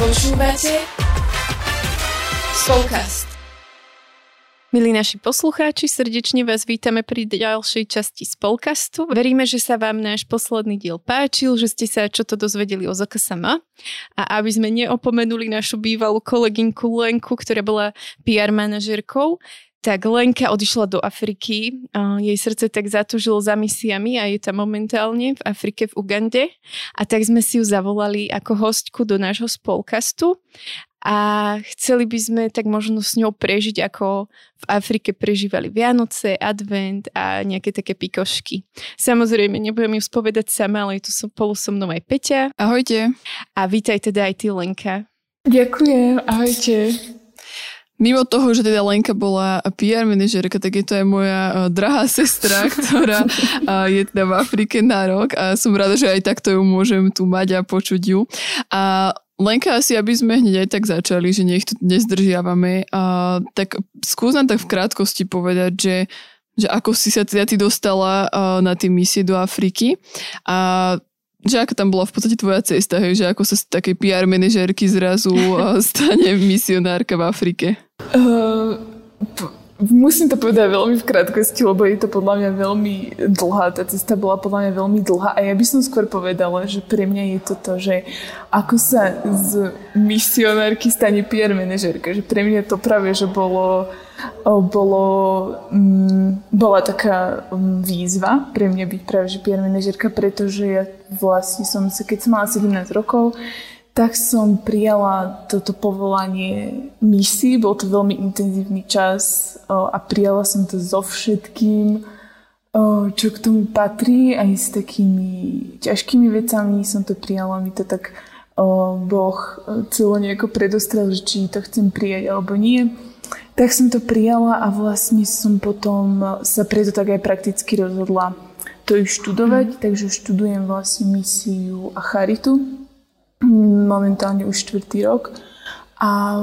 Počúvate Spolkast. Milí naši poslucháči, srdečne vás vítame pri ďalšej časti Spolkastu. Veríme, že sa vám náš posledný diel páčil, že ste sa čo to dozvedeli o ZKSM. A aby sme neopomenuli našu bývalú kolegynku Lenku, ktorá bola PR manažerkou, tak Lenka odišla do Afriky. Jej srdce tak zatúžilo za misiami a je tam momentálne v Afrike v Ugande. A tak sme si ju zavolali ako hostku do nášho spolkastu a chceli by sme tak možno s ňou prežiť, ako v Afrike prežívali Vianoce, Advent a nejaké také pikošky. Samozrejme, nebudem ju spovedať sama, ale je tu spolu so mnou aj Peťa. Ahojte. A vítaj teda aj ty, Lenka. Ďakujem, ahojte. Mimo toho, že teda Lenka bola PR manažerka, tak je to aj moja uh, drahá sestra, ktorá uh, je teda v Afrike na rok a som rada, že aj takto ju môžem tu mať a počuť ju. A Lenka, asi aby sme hneď aj tak začali, že nech to nezdržiavame, uh, tak skús nám tak v krátkosti povedať, že že ako si sa teda ty dostala uh, na tie misie do Afriky a že ako tam bola v podstate tvoja cesta, hej, že ako sa z takej PR manažérky zrazu stane misionárka v Afrike? Uh, musím to povedať veľmi v krátkosti, lebo je to podľa mňa veľmi dlhá, tá cesta bola podľa mňa veľmi dlhá a ja by som skôr povedala, že pre mňa je to to, že ako sa z misionárky stane PR manažérka, že pre mňa to práve, že bolo bolo, mm, bola taká mm, výzva pre mňa byť práve že PR manažerka, pretože ja vlastne som sa, keď som mala 17 rokov, tak som prijala toto povolanie misií. Bol to veľmi intenzívny čas a prijala som to so všetkým, čo k tomu patrí, aj s takými ťažkými vecami som to prijala. Mi to tak Boh celo nejako predostrel, že či to chcem prijať alebo nie. Tak som to prijala a vlastne som potom sa preto tak aj prakticky rozhodla to i študovať, mm. takže študujem vlastne misiu a charitu momentálne už štvrtý rok. A,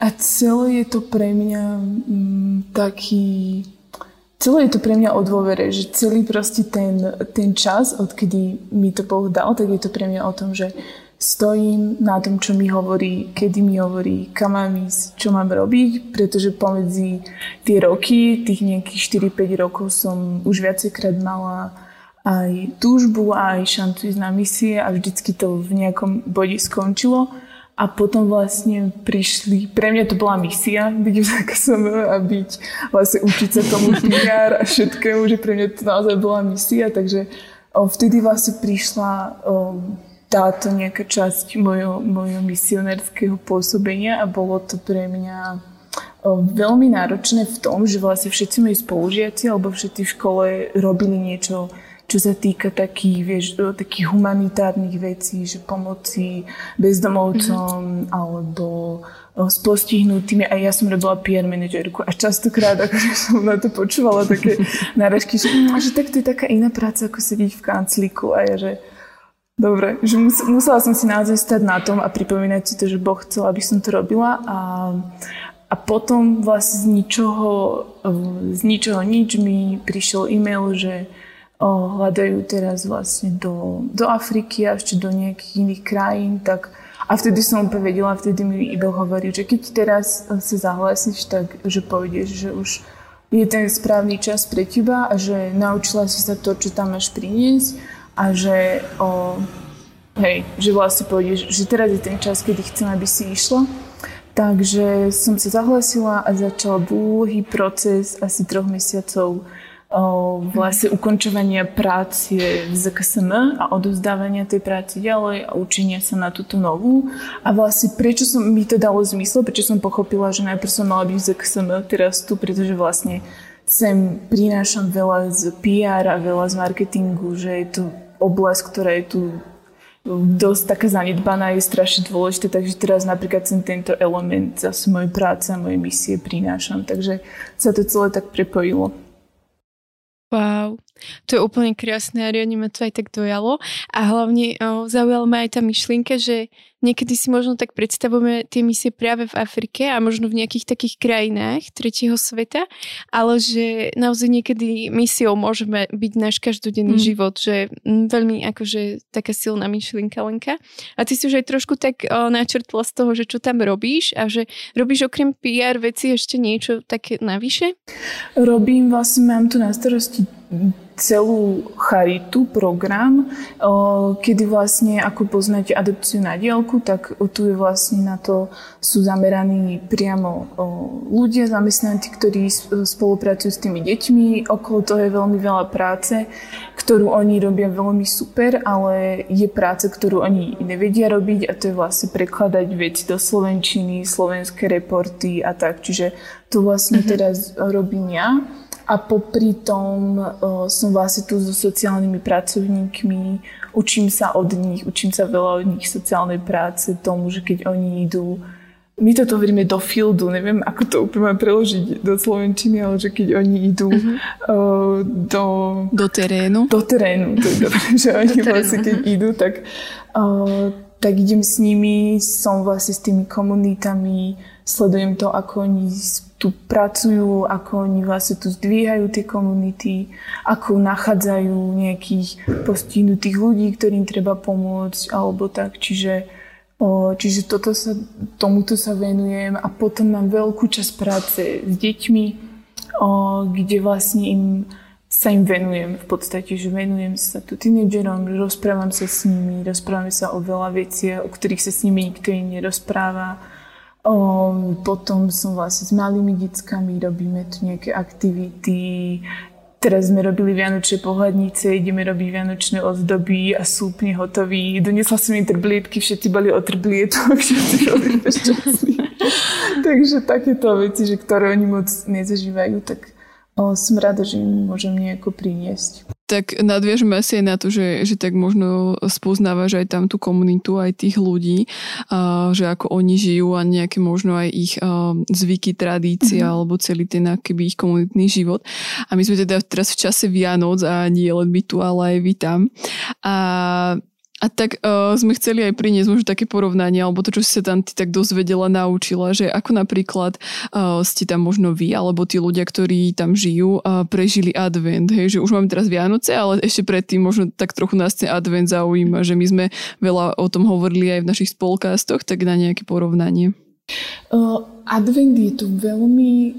a celé je to pre mňa m, taký celé je to pre mňa o dôvere, že celý proste ten, ten čas, odkedy mi to Boh dal, tak je to pre mňa o tom, že stojím na tom, čo mi hovorí, kedy mi hovorí, kam mám ísť, čo mám robiť, pretože pomedzi tie roky, tých nejakých 4-5 rokov som už viacejkrát mala aj túžbu, aj šancu ísť na misie a vždycky to v nejakom bode skončilo. A potom vlastne prišli, pre mňa to bola misia byť v ZKSM a byť, vlastne učiť sa tomu PR a všetkému, že pre mňa to naozaj bola misia, takže o, vtedy vlastne prišla o, táto nejaká časť mojho, mojho misionárskeho pôsobenia a bolo to pre mňa veľmi náročné v tom, že vlastne všetci moji spolužiaci alebo všetci v škole robili niečo, čo sa týka takých, vieš, takých humanitárnych vecí, že pomoci bezdomovcom mm-hmm. alebo s postihnutými a ja som robila PR manažerku a častokrát akože som na to počúvala také náražky, že, hm, že tak to je taká iná práca ako sedieť v kancliku a ja, že Dobre, že mus, musela som si naozaj stať na tom a pripomínať si to, že Boh chcel, aby som to robila a, a potom vlastne z ničoho, z ničoho nič mi prišiel e-mail, že hľadajú teraz vlastne do, do Afriky a ešte do nejakých iných krajín, tak a vtedy som úplne vedela, vtedy mi iba hovoril, že keď teraz sa zahlásiš, tak že pôjdeš, že už je ten správny čas pre teba a že naučila si sa to, čo tam máš priniesť a že o, hej, že vlastne pôjdeš, že teraz je ten čas, kedy chcem, aby si išla. Takže som sa zahlasila a začal dlhý proces asi troch mesiacov vlastne ukončovania práce v ZKSM a odovzdávania tej práce ďalej a učenia sa na túto novú. A vlastne prečo som mi to dalo zmysel, prečo som pochopila, že najprv som mala byť v ZKSM teraz tu, pretože vlastne sem prinášam veľa z PR a veľa z marketingu, že je to oblasť, ktorá je tu dosť taká zanedbaná, je strašne dôležité, takže teraz napríklad sem tento element zase mojej práce a mojej misie prinášam, takže sa to celé tak prepojilo. Wow, to je úplne krásne a riadne ma to aj tak dojalo. A hlavne o, zaujala ma aj tá myšlienka, že niekedy si možno tak predstavujeme tie misie práve v Afrike a možno v nejakých takých krajinách tretieho sveta, ale že naozaj niekedy misiou môžeme byť náš každodenný mm. život, že veľmi akože taká silná myšlienka Lenka. A ty si už aj trošku tak o, načrtla z toho, že čo tam robíš a že robíš okrem PR veci ešte niečo také navyše? Robím vlastne, mám tu na starosti celú charitu, program, kedy vlastne, ako poznáte adopciu na dielku, tak tu je vlastne na to sú zameraní priamo ľudia, zamestnanci, ktorí spolupracujú s tými deťmi. Okolo toho je veľmi veľa práce, ktorú oni robia veľmi super, ale je práca, ktorú oni nevedia robiť a to je vlastne prekladať veci do slovenčiny, slovenské reporty a tak. Čiže to vlastne mm-hmm. teraz robím ja. A popri tom uh, som vlastne tu so sociálnymi pracovníkmi, učím sa od nich, učím sa veľa od nich sociálnej práce, tomu, že keď oni idú my toto hovoríme do fieldu, neviem, ako to úplne preložiť do slovenčiny, ale že keď oni idú uh-huh. uh, do... Do terénu. Do terénu, to je dobré, že oni vlastne keď idú, tak, uh, tak idem s nimi, som vlastne s tými komunitami, sledujem to, ako oni tu pracujú, ako oni vlastne tu zdvíhajú tie komunity, ako nachádzajú nejakých postihnutých ľudí, ktorým treba pomôcť, alebo tak. Čiže, o, čiže toto sa, tomuto sa venujem a potom mám veľkú časť práce s deťmi, o, kde vlastne im sa im venujem v podstate, že venujem sa tu tínedžerom, rozprávam sa s nimi, rozprávame sa o veľa veciach, o ktorých sa s nimi nikto iný nerozpráva O, potom som vlastne s malými deckami, robíme tu nejaké aktivity. Teraz sme robili Vianočné pohľadnice, ideme robiť Vianočné ozdoby a sú úplne hotoví. Donesla som im trblietky, všetci boli o trblietok, všetci boli šťastní. Takže takéto veci, že ktoré oni moc nezažívajú, tak o, som rada, že im môžem nejako priniesť tak nadviažme asi aj na to, že, že tak možno spoznávaš aj tam tú komunitu, aj tých ľudí, a, že ako oni žijú a nejaké možno aj ich a, zvyky, tradície mm-hmm. alebo celý ten akýby ich komunitný život. A my sme teda teraz v čase Vianoc a nie len my tu, ale aj vy tam. A a tak uh, sme chceli aj priniesť možno také porovnanie, alebo to, čo si sa tam ty tak dozvedela, naučila, že ako napríklad uh, ste tam možno vy, alebo tí ľudia, ktorí tam žijú, uh, prežili advent, hej, že už máme teraz Vianoce, ale ešte predtým možno tak trochu nás ten advent zaujíma, že my sme veľa o tom hovorili aj v našich spolkástoch, tak na nejaké porovnanie. Uh, advent je tu veľmi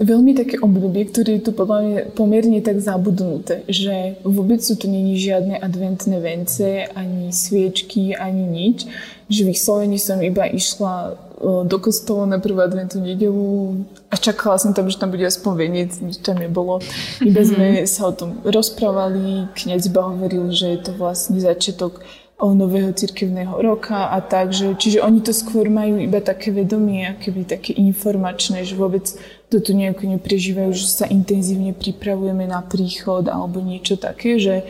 veľmi také obdobie, ktoré je tu podľa mňa pomerne tak zabudnuté, že vôbec sú tu není žiadne adventné vence, ani sviečky, ani nič. Že vyslovene som iba išla do kostola na prvú adventnú nedelu a čakala som tam, že tam bude aspoň veniec, nič tam nebolo. Iba sme sa o tom rozprávali, kniaz iba hovoril, že je to vlastne začiatok nového cirkevného roka a tak, že, čiže oni to skôr majú iba také vedomie, keby také informačné, že vôbec to tu nejako neprežívajú, že sa intenzívne pripravujeme na príchod alebo niečo také, že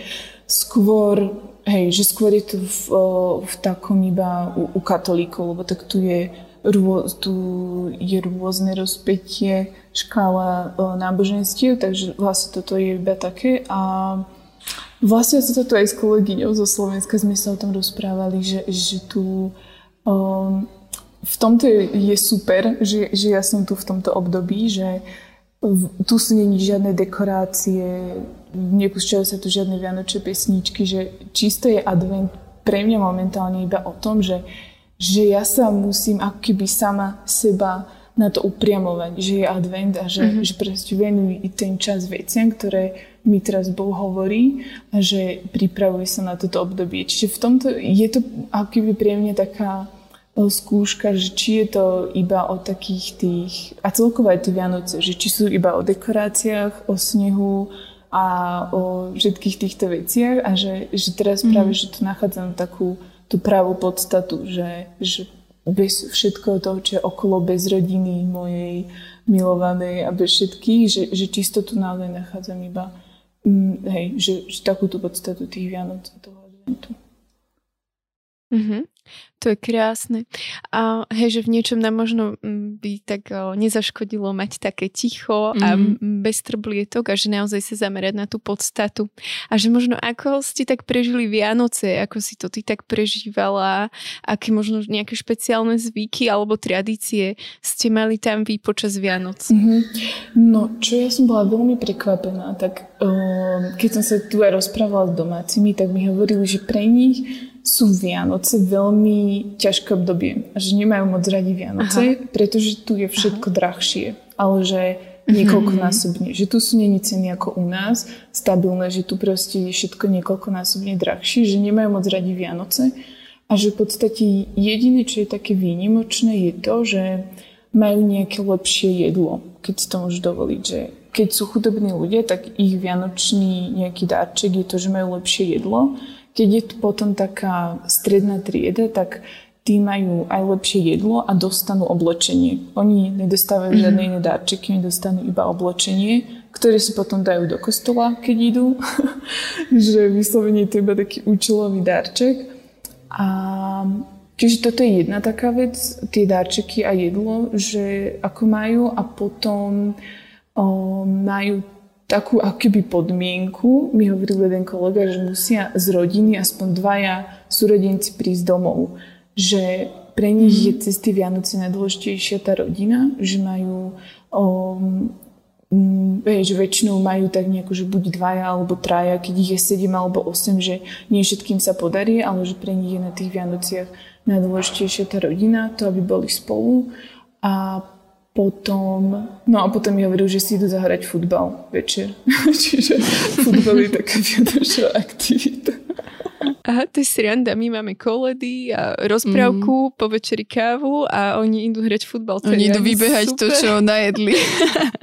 skôr, hej, že skôr je to v, v takom iba u, u katolíkov, lebo tak tu je rôz, tu je rôzne rozpetie, škála náboženstiev, takže vlastne toto je iba také a Vlastne sa to aj s kolegyňou zo Slovenska sme sa o tom rozprávali, že, že tu um, v tomto je, je super, že, že ja som tu v tomto období, že v, tu sú není žiadne dekorácie, nepúšťajú sa tu žiadne vianočné pesničky, že čisto je advent pre mňa momentálne iba o tom, že, že ja sa musím ako keby sama seba na to upriamovať, že je advent a že, mm-hmm. že proste venuj ten čas veciam, ktoré mi teraz Boh hovorí a že pripravuje sa na toto obdobie. Čiže v tomto je to akýby pre mňa taká e, skúška, že či je to iba o takých tých, a celkovo aj tie Vianoce, že či sú iba o dekoráciách, o snehu a o všetkých týchto veciach a že, že teraz mm. práve, že tu nachádzam takú tú pravú podstatu, že, že bez všetkoho toho, čo je okolo, bez rodiny mojej milovanej a bez všetkých, že, že čisto tu naozaj nachádzam iba hej, že, že takúto podstatu tých Vianoc a toho adventu. Mm-hmm. To je krásne. A hej, že v niečom nám možno by tak o, nezaškodilo mať také ticho mm-hmm. a bez trblietok a že naozaj sa zamerať na tú podstatu. A že možno ako ste tak prežili Vianoce, ako si to ty tak prežívala, aké možno nejaké špeciálne zvyky alebo tradície ste mali tam vy počas Vianoc? Mm-hmm. No, čo ja som bola veľmi prekvapená, tak um, keď som sa tu aj rozprávala s domácimi, tak mi hovorili, že pre nich sú Vianoce veľmi ťažké obdobie že nemajú moc radi Vianoce, Aha. pretože tu je všetko Aha. drahšie, ale že niekoľkonásobne. Že tu sú není ceny ako u nás, stabilné, že tu proste je všetko niekoľkonásobne drahšie, že nemajú moc radi Vianoce a že v podstate jediné, čo je také výnimočné, je to, že majú nejaké lepšie jedlo, keď si to môžu dovoliť, že keď sú chudobní ľudia, tak ich vianočný nejaký darček je to, že majú lepšie jedlo keď je tu potom taká stredná trieda, tak tí majú aj lepšie jedlo a dostanú oblečenie. Oni nedostávajú mm-hmm. žiadne iné darčeky, oni dostanú iba oblečenie, ktoré si potom dajú do kostola, keď idú. že vyslovene je to iba taký účelový darček. A čiže toto je jedna taká vec, tie darčeky a jedlo, že ako majú a potom o, majú takú akoby podmienku, mi hovoril jeden kolega, že musia z rodiny aspoň dvaja súrodenci prísť domov. Že pre nich je cez tie Vianoce najdôležitejšia tá rodina, že majú um, že väčšinou majú tak nejako, že buď dvaja alebo traja, keď ich je sedem alebo osem, že nie všetkým sa podarí, ale že pre nich je na tých Vianociach najdôležitejšia tá rodina, to aby boli spolu. A potom, no a potom mi hovoril, že si idú zahrať futbal večer. Čiže futbal je taká vianočná aktivita. Aha, to je sranda. My máme koledy a rozprávku, mm. po večeri kávu a oni idú hrať futbal. To oni idú vybehať super. to, čo najedli.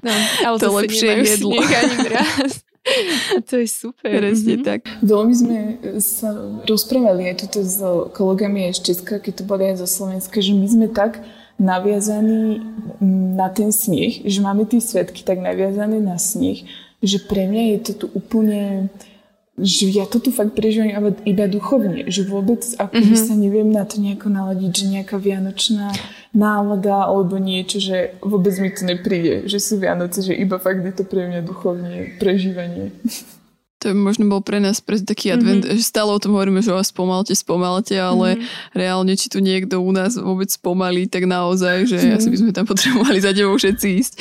No, ale to lepšie jedlo. raz. To je super. Presne mm-hmm. tak. Veľmi sme sa rozprávali aj tuto s kolegami aj z Česka, keď to boli aj zo Slovenska, že my sme tak naviazaní na ten sneh, že máme tie svetky tak naviazané na sneh, že pre mňa je to tu úplne že ja to tu fakt prežívam iba, iba duchovne, že vôbec ako mm-hmm. sa neviem na to nejako naladiť, že nejaká vianočná nálada alebo niečo, že vôbec mi to nepríde, že sú Vianoce, že iba fakt je to pre mňa duchovne prežívanie. To možno bol pre nás pre taký advent, mm-hmm. že stále o tom hovoríme, že vás spomalte, spomalte, ale mm-hmm. reálne, či tu niekto u nás vôbec spomalí, tak naozaj, že mm-hmm. asi by sme tam potrebovali za tebou všetci ísť.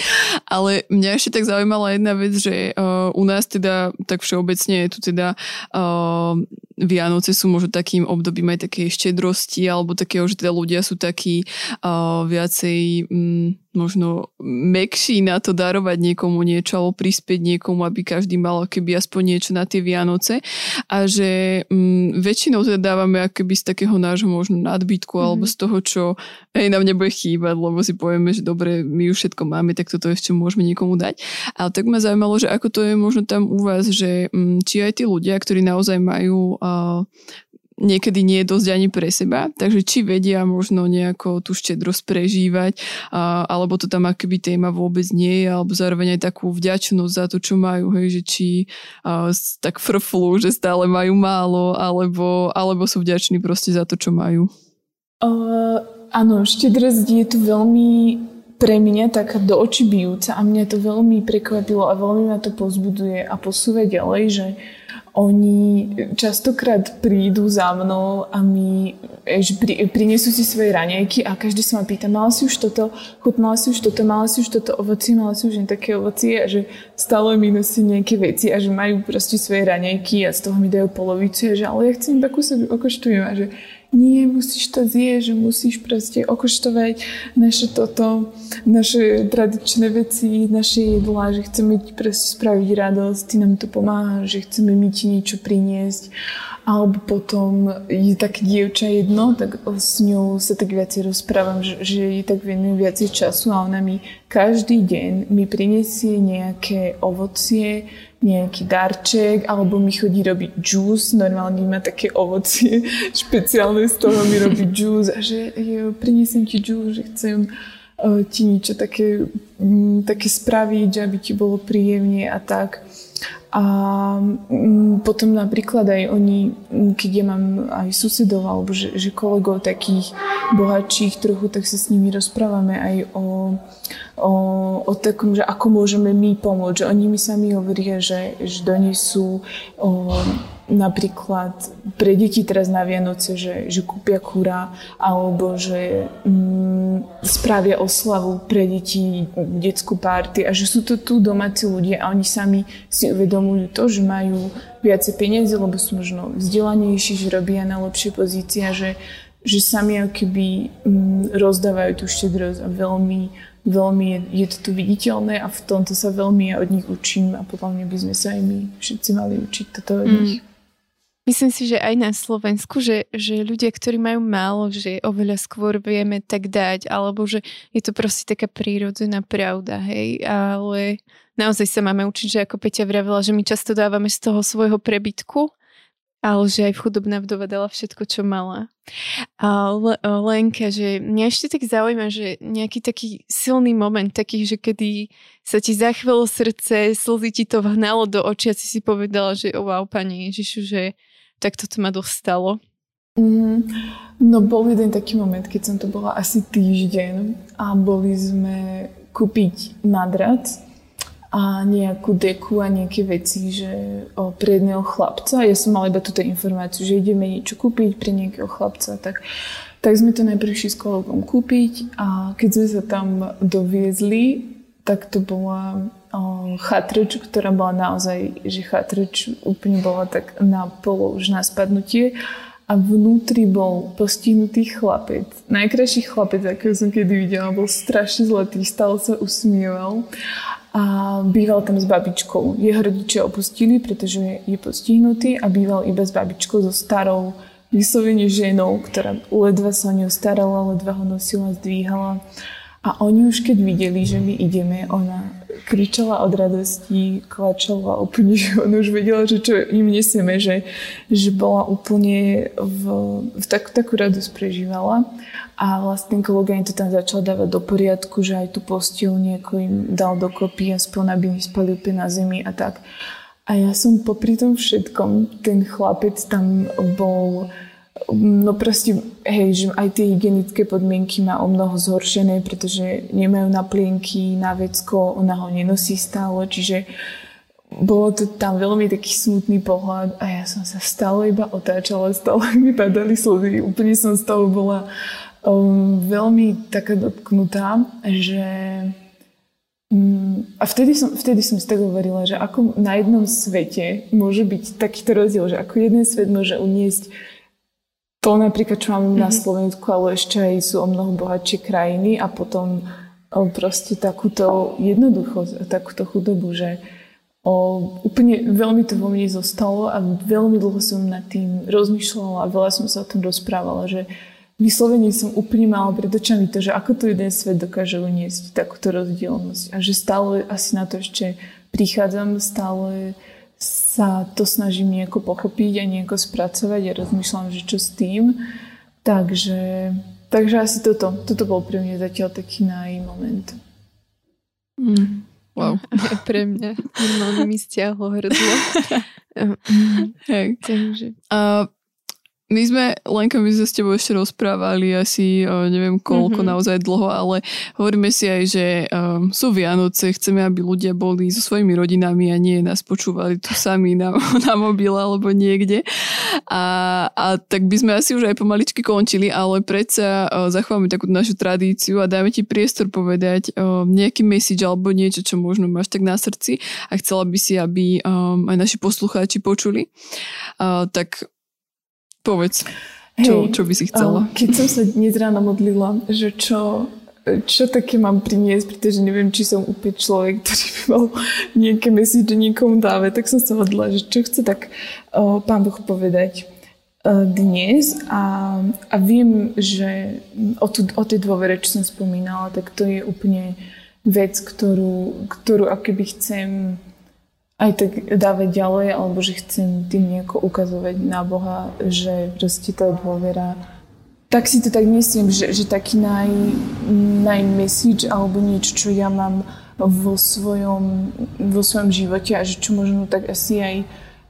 Ale mňa ešte tak zaujímala jedna vec, že uh, u nás teda tak všeobecne je tu teda uh, Vianoce sú možno takým obdobím aj takej štedrosti alebo takého, že teda ľudia sú takí uh, viacej um, možno mekší na to darovať niekomu niečo alebo prispieť niekomu, aby každý mal keby aspoň niečo na tie Vianoce a že um, väčšinou teda dávame akoby z takého nášho možno nadbytku mm-hmm. alebo z toho, čo aj nám nebude chýbať, lebo si povieme, že dobre, my už všetko máme, tak toto ešte môžeme niekomu dať. Ale tak ma zaujímalo, že ako to je možno tam u vás, že um, či aj tí ľudia, ktorí naozaj majú niekedy nie je dosť ani pre seba, takže či vedia možno nejako tú štedrosť prežívať, a, alebo to tam akoby téma vôbec nie je, alebo zároveň aj takú vďačnosť za to, čo majú, hej, že či a, tak frflu, že stále majú málo, alebo, alebo sú vďační proste za to, čo majú. Uh, áno, štedrosť je tu veľmi pre mňa taká do očí bijúca a mňa to veľmi prekvapilo a veľmi ma to pozbuduje a posúva ďalej, že oni častokrát prídu za mnou a mi pri, prinesú si svoje raňajky a každý sa ma pýta, mala si už toto, chutnala si už toto, mala si už toto ovocie, mala si už také ovocie? A že stále mi nosí nejaké veci a že majú proste svoje raňajky a z toho mi dajú polovicu a že ale ja chcem iba kúsok okoštujem a že nie, musíš to zjesť, že musíš proste okoštovať naše toto, naše tradičné veci, naše jedlá, že chceme ti proste spraviť radosť, ty nám to pomáha, že chceme mi ti niečo priniesť. Alebo potom je tak dievča jedno, tak s ňou sa tak viacej rozprávam, že, že je tak venujem viacej času a ona mi každý deň mi prinesie nejaké ovocie, nejaký darček, alebo mi chodí robiť džús, normálne má také ovocie špeciálne z toho mi robí džús a že jo, priniesem ti džús, že chcem uh, ti niečo také, také spraviť, aby ti bolo príjemne a tak. A mm, potom napríklad aj oni, keď ja mám aj susedov alebo že, že kolegov takých bohatších trochu, tak sa s nimi rozprávame aj o, o, o takom, že ako môžeme my pomôcť. Že oni mi sami hovoria, že, že donesú o, napríklad pre deti teraz na Vianoce, že, že kúpia kúra alebo že mm, spravia oslavu pre deti, detskú párty a že sú to tu domáci ľudia a oni sami si uvedomujú to, že majú viacej peniazy, lebo sú možno vzdelanejší, že robia na lepšie pozície že, že sami keby mm, rozdávajú tú štedrosť a veľmi veľmi je, je to tu viditeľné a v tomto sa veľmi ja od nich učím a podľa mňa by sme sa aj my všetci mali učiť toto od nich. Mm. Myslím si, že aj na Slovensku, že, že ľudia, ktorí majú málo, že oveľa skôr vieme tak dať, alebo že je to proste taká prírodzená pravda, hej, ale naozaj sa máme učiť, že ako Peťa vravila, že my často dávame z toho svojho prebytku, ale že aj chudobná vdova dala všetko, čo mala. A Lenka, že mňa ešte tak zaujíma, že nejaký taký silný moment, taký, že kedy sa ti zachvelo srdce, slzy ti to vhnalo do očí a si si povedala, že oh, wow, pani Ježišu, že tak toto ma dostalo. Mm, no bol jeden taký moment, keď som to bola asi týždeň a boli sme kúpiť madrac a nejakú deku a nejaké veci, že o, pre chlapca. Ja som mala iba túto informáciu, že ideme niečo kúpiť pre nejakého chlapca, tak, tak sme to najprv s kolegom kúpiť a keď sme sa tam doviezli, tak to bola chatrč, ktorá bola naozaj, že chatrč úplne bola tak na polo už na spadnutie a vnútri bol postihnutý chlapec. Najkrajší chlapec, akého som kedy videla, bol strašne zlatý, stále sa usmieval a býval tam s babičkou. Jeho rodičia opustili, pretože je postihnutý a býval iba s babičkou, so starou vyslovene ženou, ktorá ledva sa o ňu starala, ledva ho nosila, zdvíhala. A oni už keď videli, že my ideme, ona kričala od radosti, klačala úplne, že ona už vedela, že čo im nesieme, že, že bola úplne v, v tak, takú radosť prežívala. A vlastne kolega im to tam začal dávať do poriadku, že aj tú postil nejako im dal dokopy, aspoň aby nespali úplne na zemi a tak. A ja som popri tom všetkom, ten chlapec tam bol No proste, hej, že aj tie hygienické podmienky má o mnoho zhoršené, pretože nemajú naplienky na vecko, ona ho nenosí stále, čiže bolo to tam veľmi taký smutný pohľad a ja som sa stále iba otáčala, stále mi padali slzy, úplne som z toho bola um, veľmi taká dotknutá, že um, a vtedy som, vtedy som si tak hovorila, že ako na jednom svete môže byť takýto rozdiel, že ako jeden svet môže uniesť to napríklad, čo máme mm-hmm. na mhm. Slovensku, ale ešte aj sú o mnoho bohatšie krajiny a potom proste takúto jednoduchosť a takúto chudobu, že o, úplne veľmi to vo mne zostalo a veľmi dlho som nad tým rozmýšľala a veľa som sa o tom rozprávala, že vyslovene som úplne mala pred očami to, že ako to jeden svet dokáže uniesť takúto rozdielnosť a že stále asi na to ešte prichádzam, stále sa to snažím nejako pochopiť a nejako spracovať a rozmýšľam, že čo s tým. Takže, takže asi toto. Toto bol pre mňa zatiaľ taký naj moment. Mm. Wow. Pre mňa normálne mi stiahlo hrdlo. Hej. Takže. Uh, my sme, Lenka, my sme s tebou ešte rozprávali asi neviem koľko, mm-hmm. naozaj dlho, ale hovoríme si aj, že um, sú Vianoce, chceme, aby ľudia boli so svojimi rodinami a nie nás počúvali tu sami na, na mobile alebo niekde. A, a tak by sme asi už aj pomaličky končili, ale predsa uh, zachováme takú našu tradíciu a dáme ti priestor povedať uh, nejaký message alebo niečo, čo možno máš tak na srdci a chcela by si, aby um, aj naši poslucháči počuli. Uh, tak Povedz, čo, Hej, čo by si chcela? Keď som sa dnes ráno modlila, že čo, čo také mám priniesť, pretože neviem, či som úplne človek, ktorý by mal nejaké message niekomu dávať, tak som sa modlila, že čo chce tak o, pán Boh povedať dnes a, a viem, že o, tu, o tej dôvere, čo som spomínala, tak to je úplne vec, ktorú, ktorú akoby chcem aj tak dávať ďalej, alebo že chcem tým nejako ukazovať na Boha, že proste tá dôvera tak si to tak myslím, že, že taký naj, naj message alebo niečo, čo ja mám vo svojom, vo svojom živote a že čo možno tak asi aj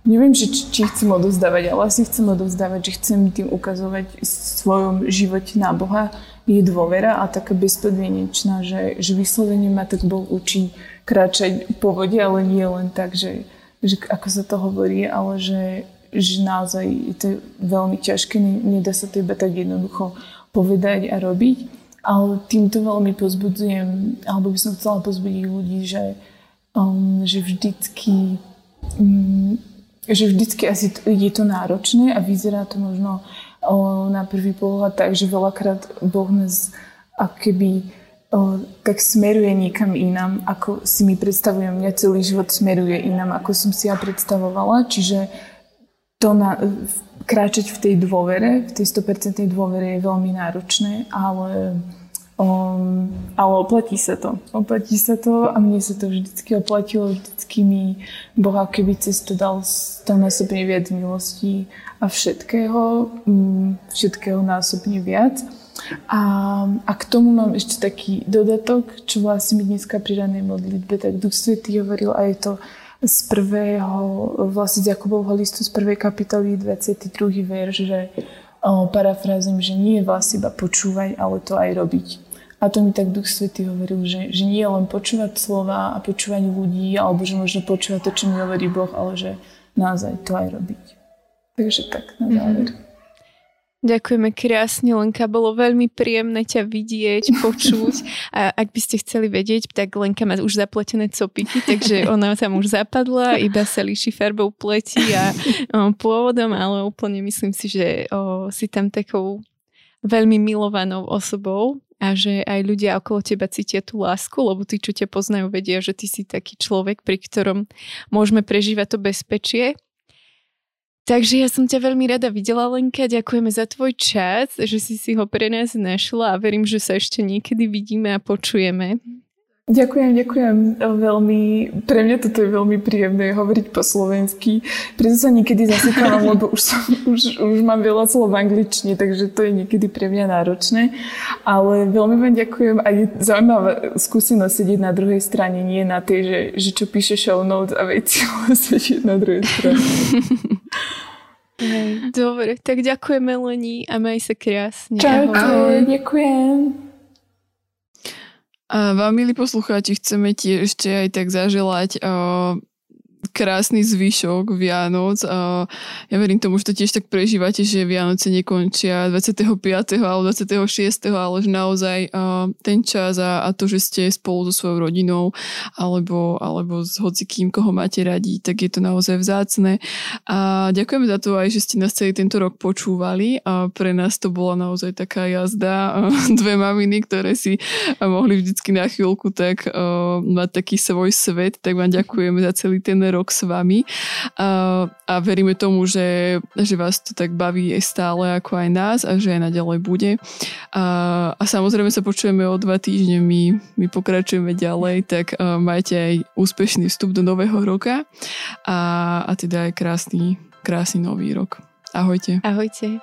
neviem, že či, či chcem odovzdávať, ale asi chcem odovzdávať, že chcem tým ukazovať v svojom živote na Boha je dôvera a taká bezpodmienečná, že, že vyslovene ma tak Boh učí kráčať po vode, ale nie len tak, že, že ako sa to hovorí, ale že, že naozaj je to veľmi ťažké, nedá sa to iba tak jednoducho povedať a robiť. Ale týmto veľmi pozbudzujem, alebo by som chcela pozbudiť ľudí, že, um, že vždycky um, že vždycky asi je to náročné a vyzerá to možno o, na prvý pohľad tak, že veľakrát Boh nás keby o, tak smeruje niekam inám, ako si mi predstavujem, mňa celý život smeruje inám, ako som si ja predstavovala, čiže to na, kráčať v tej dôvere, v tej 100% dôvere je veľmi náročné, ale Um, ale oplatí sa to. Oplatí sa to a mne sa to vždycky oplatilo. Vždycky mi Boha keby cez to dal násobne viac milostí a všetkého, um, všetkého násobne viac. A, a k tomu mám ešte taký dodatok, čo vlastne mi dneska pri ranej modlitbe, tak Duch Svetý hovoril a je to z prvého, vlastne z Jakubovho listu z prvej kapitoly 22. verš, že o, že nie je vlastne iba počúvať, ale to aj robiť. A to mi tak Duch Svetý hovoril, že, že nie len počúvať slova a počúvať ľudí, alebo že možno počúvať to, čo mi hovorí Boh, ale že naozaj to aj robiť. Takže tak, na mhm. záver. Mm-hmm. Ďakujeme krásne, Lenka. Bolo veľmi príjemné ťa vidieť, počuť. A ak by ste chceli vedieť, tak Lenka má už zapletené copiky, takže ona tam už zapadla, iba sa líši farbou pleti a o, pôvodom, ale úplne myslím si, že o, si tam takou veľmi milovanou osobou a že aj ľudia okolo teba cítia tú lásku, lebo tí, čo ťa poznajú, vedia, že ty si taký človek, pri ktorom môžeme prežívať to bezpečie. Takže ja som ťa veľmi rada videla, Lenka. Ďakujeme za tvoj čas, že si si ho pre nás našla a verím, že sa ešte niekedy vidíme a počujeme. Ďakujem, ďakujem veľmi. Pre mňa toto je veľmi príjemné hovoriť po slovensky. Preto sa niekedy zasekávam, lebo už, som, už, už mám veľa slov v angličtine, takže to je niekedy pre mňa náročné. Ale veľmi vám ďakujem a je zaujímavá skúsenosť sedieť na druhej strane, nie na tej, že, že čo píše show notes a veci, ale sedieť na druhej strane. Dobre, tak ďakujeme Leni a maj sa krásne. Čau, ďakujem. A vám, milí poslucháči, chceme ti ešte aj tak zaželať uh, krásny zvyšok Vianoc. A ja verím tomu, že to tiež tak prežívate, že Vianoce nekončia 25. alebo 26. ale že naozaj ten čas a, a to, že ste spolu so svojou rodinou alebo, alebo s hocikým, koho máte radi, tak je to naozaj vzácne. A ďakujeme za to aj, že ste nás celý tento rok počúvali a pre nás to bola naozaj taká jazda. Dve maminy, ktoré si mohli vždycky na chvíľku tak mať taký svoj svet, tak vám ďakujeme za celý ten rok rok s vami a, a veríme tomu, že, že vás to tak baví aj stále ako aj nás a že aj naďalej bude. A, a samozrejme sa počujeme o dva týždne, my, my pokračujeme ďalej, tak a, majte aj úspešný vstup do nového roka a, a teda aj krásny, krásny nový rok. Ahojte. Ahojte.